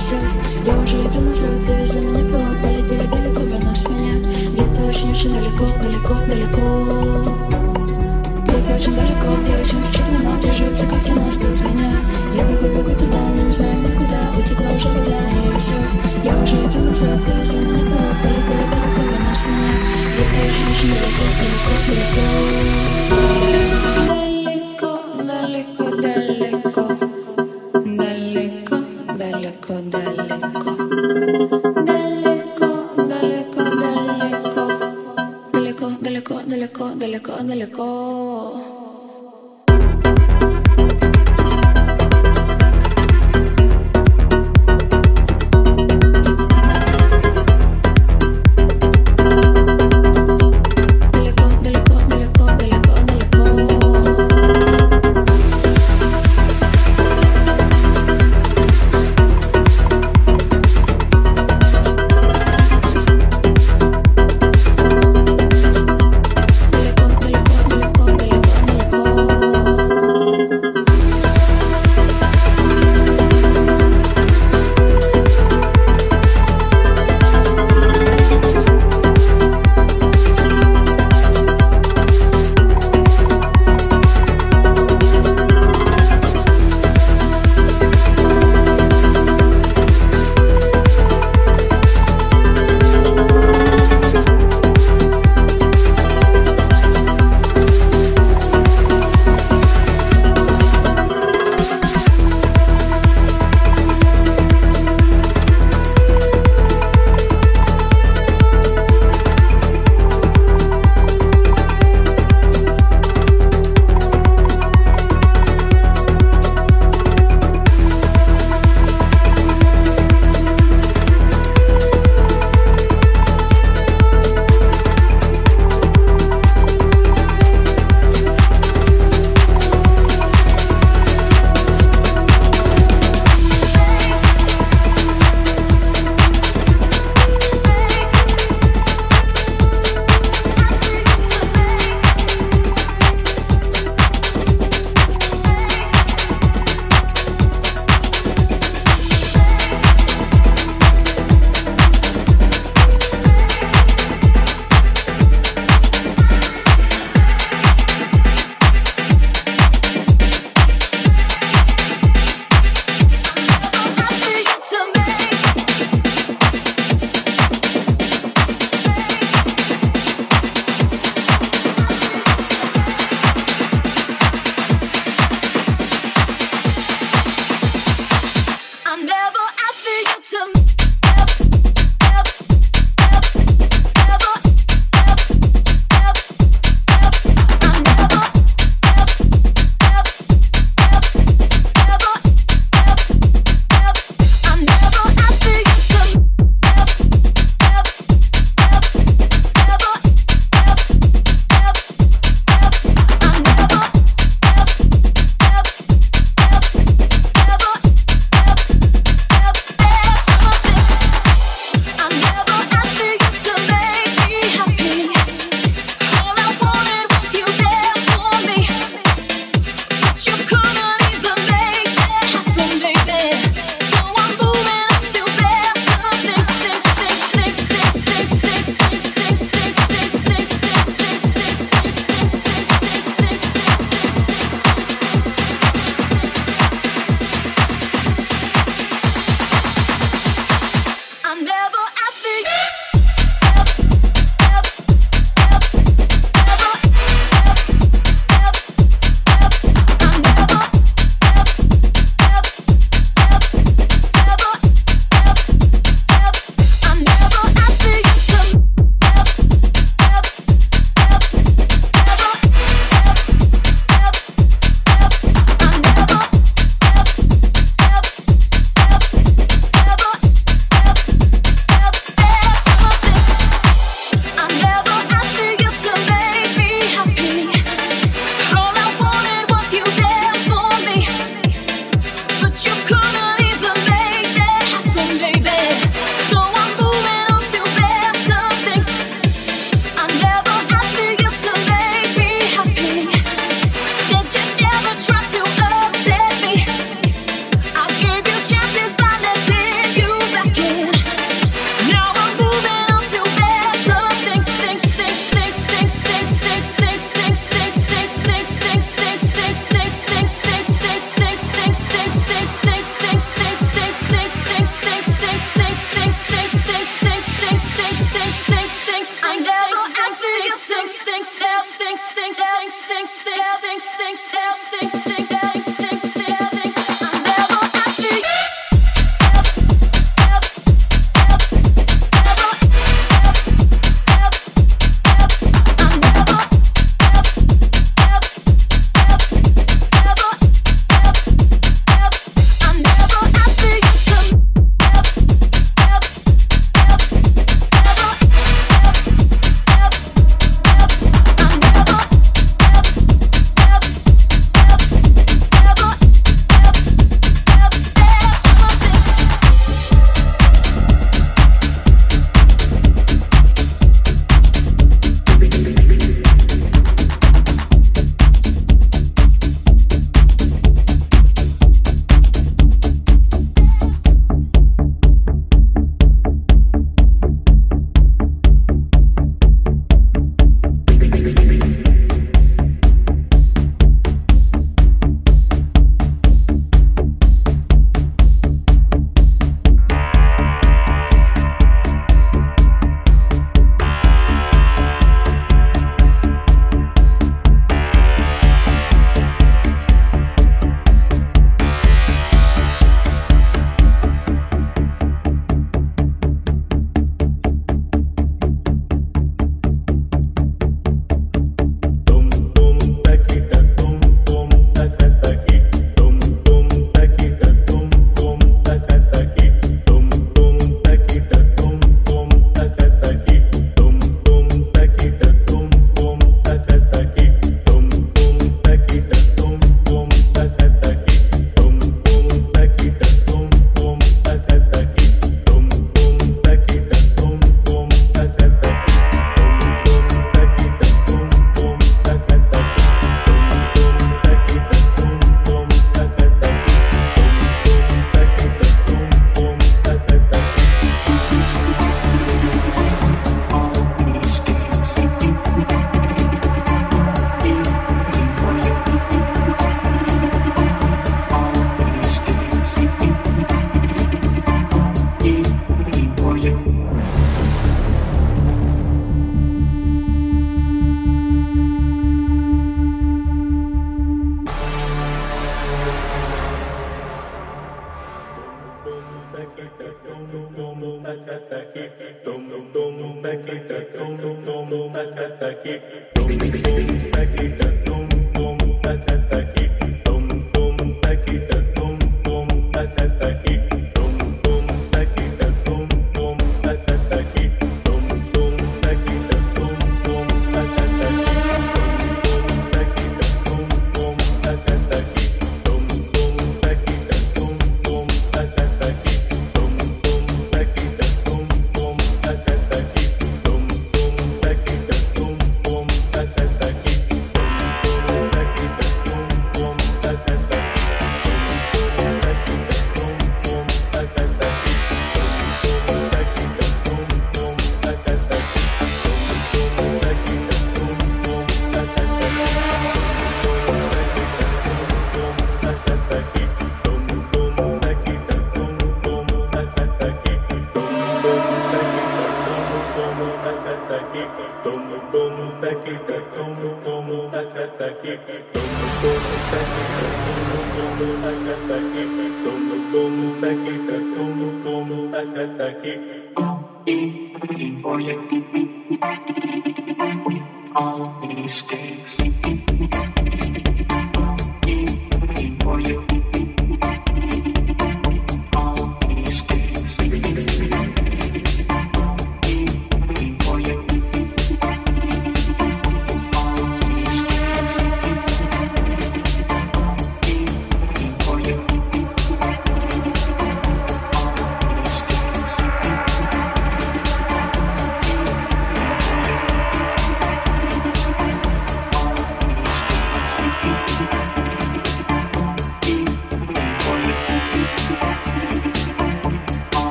сейчас. Ты уже это наследка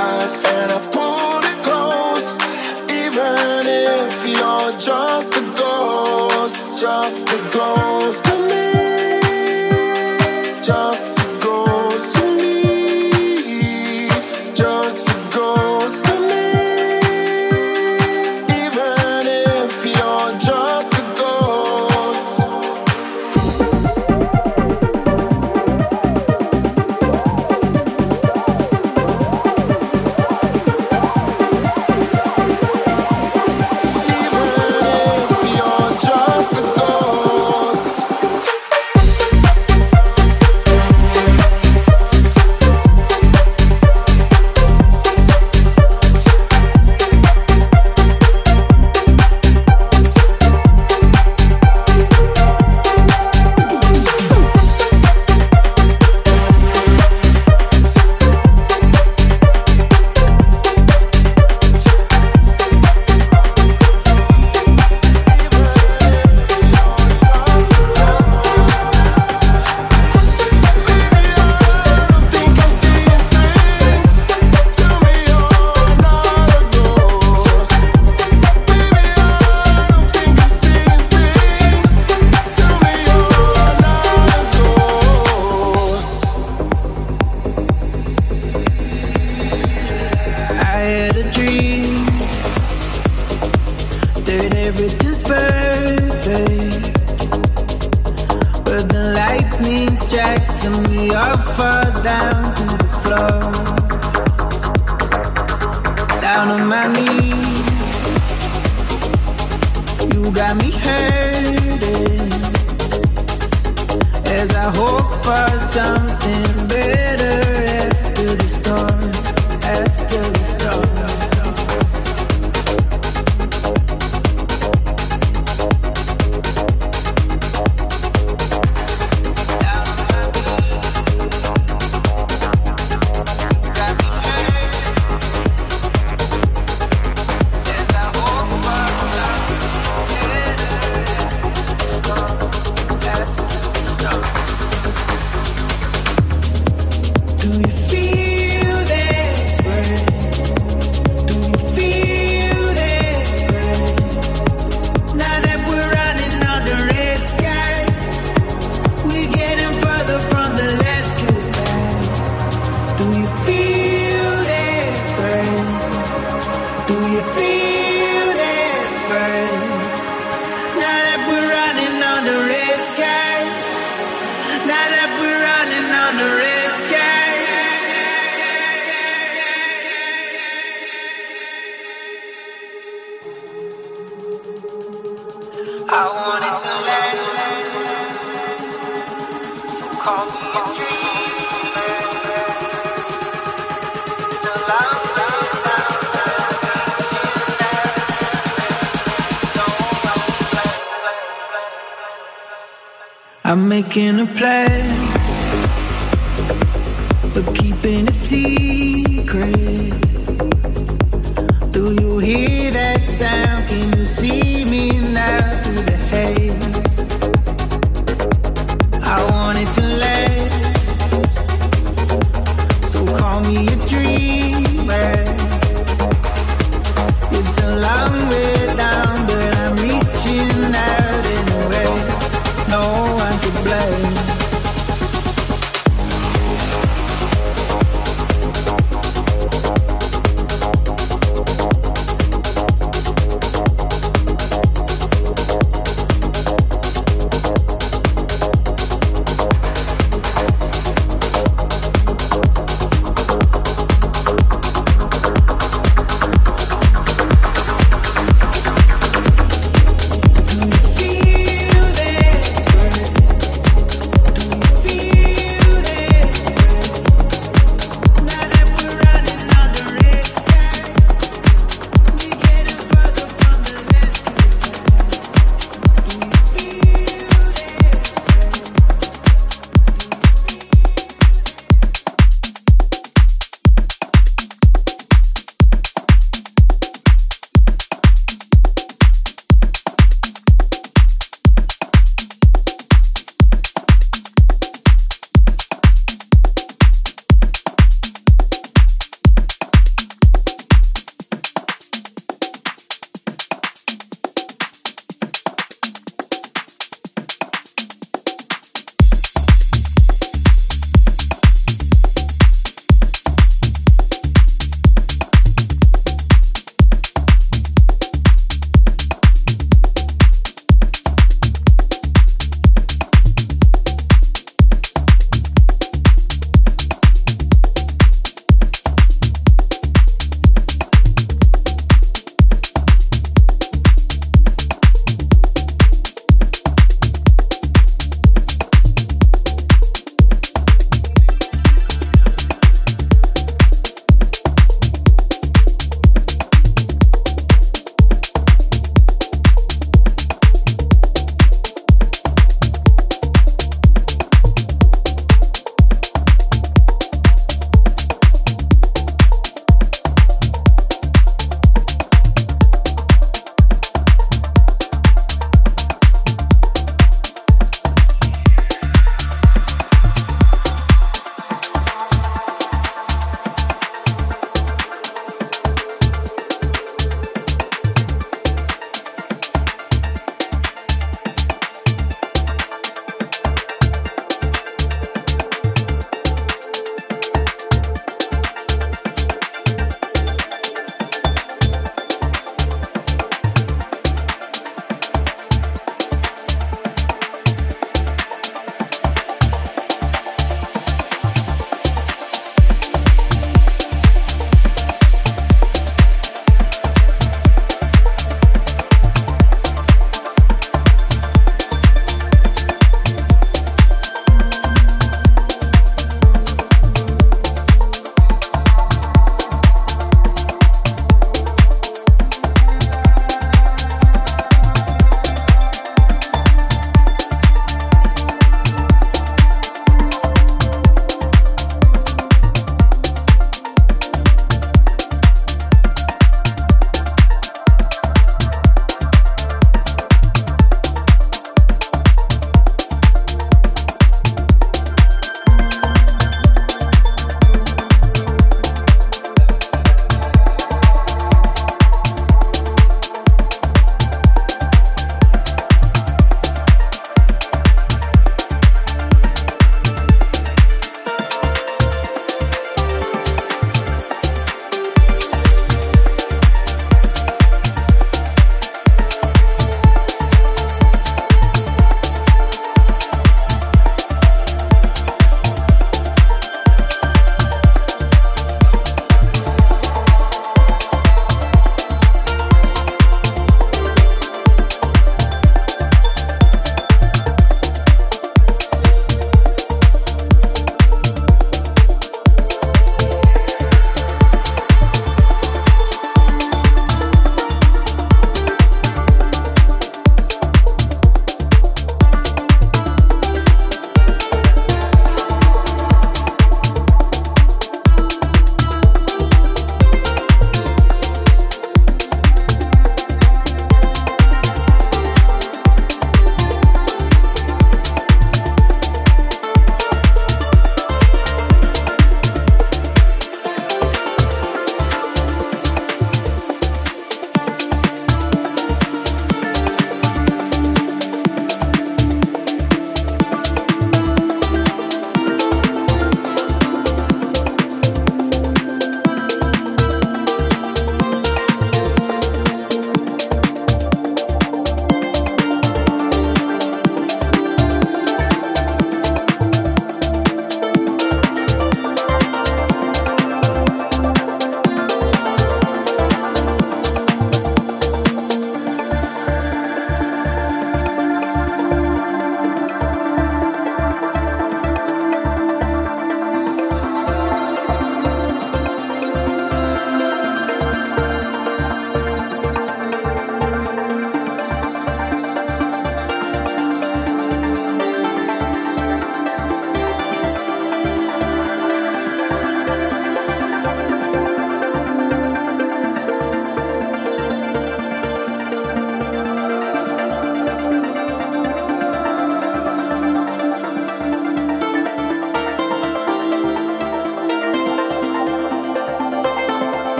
I'm